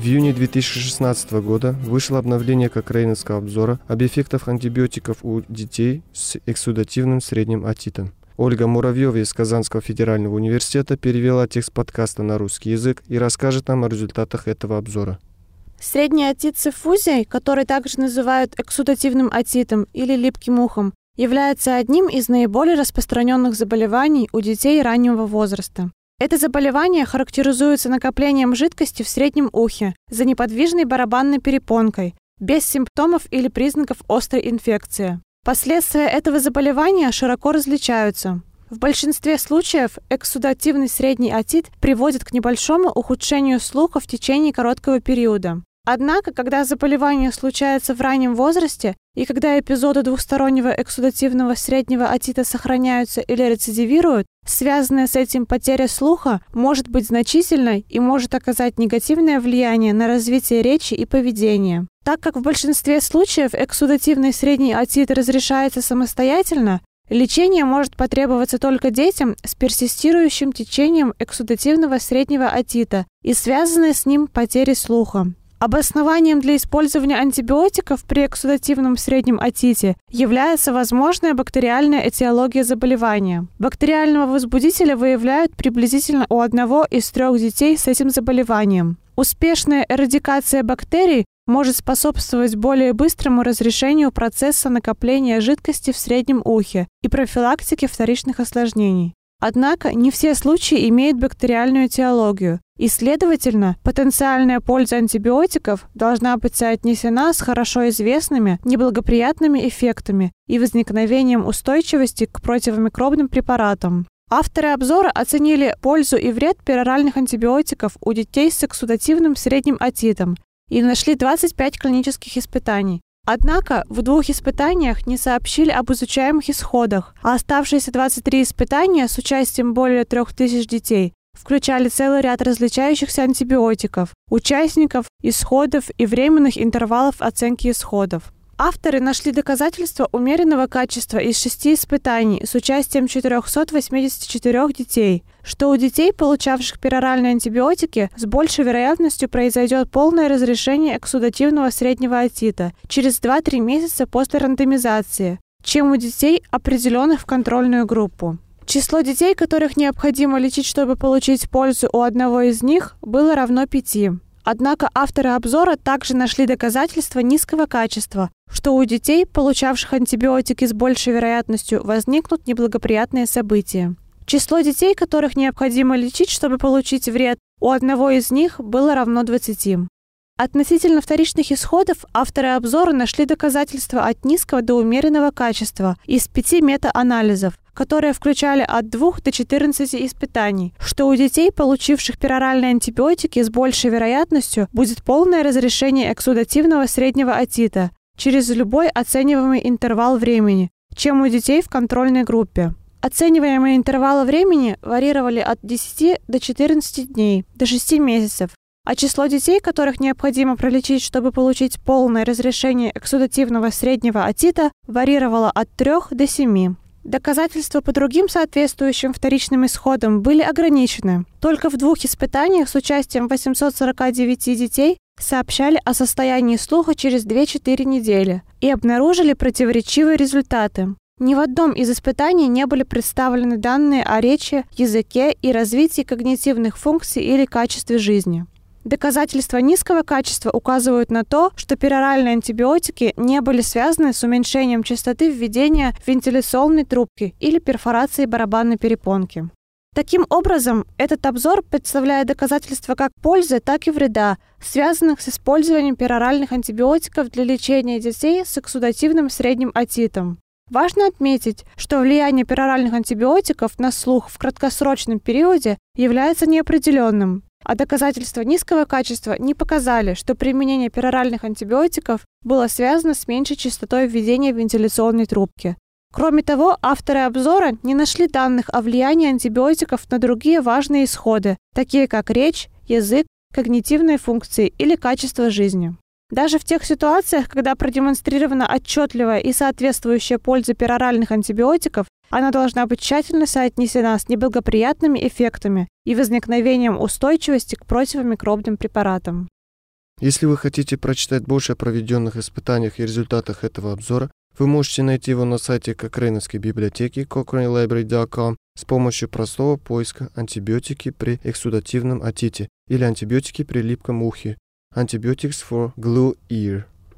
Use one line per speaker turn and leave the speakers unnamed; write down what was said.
В июне 2016 года вышло обновление Кокрейновского обзора об эффектах антибиотиков у детей с эксудативным средним отитом. Ольга Муравьева из Казанского федерального университета перевела текст подкаста на русский язык и расскажет нам о результатах этого обзора.
Средний отит с эффузией, который также называют эксудативным отитом или липким ухом, является одним из наиболее распространенных заболеваний у детей раннего возраста. Это заболевание характеризуется накоплением жидкости в среднем ухе за неподвижной барабанной перепонкой, без симптомов или признаков острой инфекции. Последствия этого заболевания широко различаются. В большинстве случаев эксудативный средний отит приводит к небольшому ухудшению слуха в течение короткого периода. Однако, когда заболевание случается в раннем возрасте и когда эпизоды двухстороннего эксудативного среднего отита сохраняются или рецидивируют, связанная с этим потеря слуха может быть значительной и может оказать негативное влияние на развитие речи и поведения. Так как в большинстве случаев эксудативный средний отит разрешается самостоятельно, лечение может потребоваться только детям с персистирующим течением эксудативного среднего отита и связанной с ним потерей слуха. Обоснованием для использования антибиотиков при эксудативном среднем отите является возможная бактериальная этиология заболевания. Бактериального возбудителя выявляют приблизительно у одного из трех детей с этим заболеванием. Успешная эрадикация бактерий может способствовать более быстрому разрешению процесса накопления жидкости в среднем ухе и профилактике вторичных осложнений. Однако не все случаи имеют бактериальную этиологию, и, следовательно, потенциальная польза антибиотиков должна быть соотнесена с хорошо известными неблагоприятными эффектами и возникновением устойчивости к противомикробным препаратам. Авторы обзора оценили пользу и вред пероральных антибиотиков у детей с эксудативным средним отитом и нашли 25 клинических испытаний, Однако в двух испытаниях не сообщили об изучаемых исходах, а оставшиеся 23 испытания с участием более 3000 детей включали целый ряд различающихся антибиотиков, участников, исходов и временных интервалов оценки исходов. Авторы нашли доказательства умеренного качества из шести испытаний с участием 484 детей, что у детей, получавших пероральные антибиотики, с большей вероятностью произойдет полное разрешение эксудативного среднего отита через 2-3 месяца после рандомизации, чем у детей, определенных в контрольную группу. Число детей, которых необходимо лечить, чтобы получить пользу у одного из них, было равно пяти. Однако авторы обзора также нашли доказательства низкого качества, что у детей, получавших антибиотики с большей вероятностью, возникнут неблагоприятные события. Число детей, которых необходимо лечить, чтобы получить вред, у одного из них было равно 20. Относительно вторичных исходов авторы обзора нашли доказательства от низкого до умеренного качества из пяти мета-анализов, которые включали от 2 до 14 испытаний, что у детей, получивших пероральные антибиотики, с большей вероятностью будет полное разрешение эксудативного среднего отита через любой оцениваемый интервал времени, чем у детей в контрольной группе. Оцениваемые интервалы времени варьировали от 10 до 14 дней, до 6 месяцев, а число детей, которых необходимо пролечить, чтобы получить полное разрешение эксудативного среднего отита, варьировало от 3 до 7. Доказательства по другим соответствующим вторичным исходам были ограничены. Только в двух испытаниях с участием 849 детей сообщали о состоянии слуха через 2-4 недели и обнаружили противоречивые результаты. Ни в одном из испытаний не были представлены данные о речи, языке и развитии когнитивных функций или качестве жизни. Доказательства низкого качества указывают на то, что пероральные антибиотики не были связаны с уменьшением частоты введения вентиляционной трубки или перфорацией барабанной перепонки. Таким образом, этот обзор представляет доказательства как пользы, так и вреда, связанных с использованием пероральных антибиотиков для лечения детей с эксудативным средним отитом. Важно отметить, что влияние пероральных антибиотиков на слух в краткосрочном периоде является неопределенным, а доказательства низкого качества не показали, что применение пероральных антибиотиков было связано с меньшей частотой введения вентиляционной трубки. Кроме того, авторы обзора не нашли данных о влиянии антибиотиков на другие важные исходы, такие как речь, язык, когнитивные функции или качество жизни. Даже в тех ситуациях, когда продемонстрирована отчетливая и соответствующая польза пероральных антибиотиков, она должна быть тщательно соотнесена с неблагоприятными эффектами и возникновением устойчивости к противомикробным препаратам.
Если вы хотите прочитать больше о проведенных испытаниях и результатах этого обзора, вы можете найти его на сайте Кокрейновской библиотеки cochranelibrary.com с помощью простого поиска антибиотики при эксудативном отите или антибиотики при липком ухе Antibiotics for Glue Ear.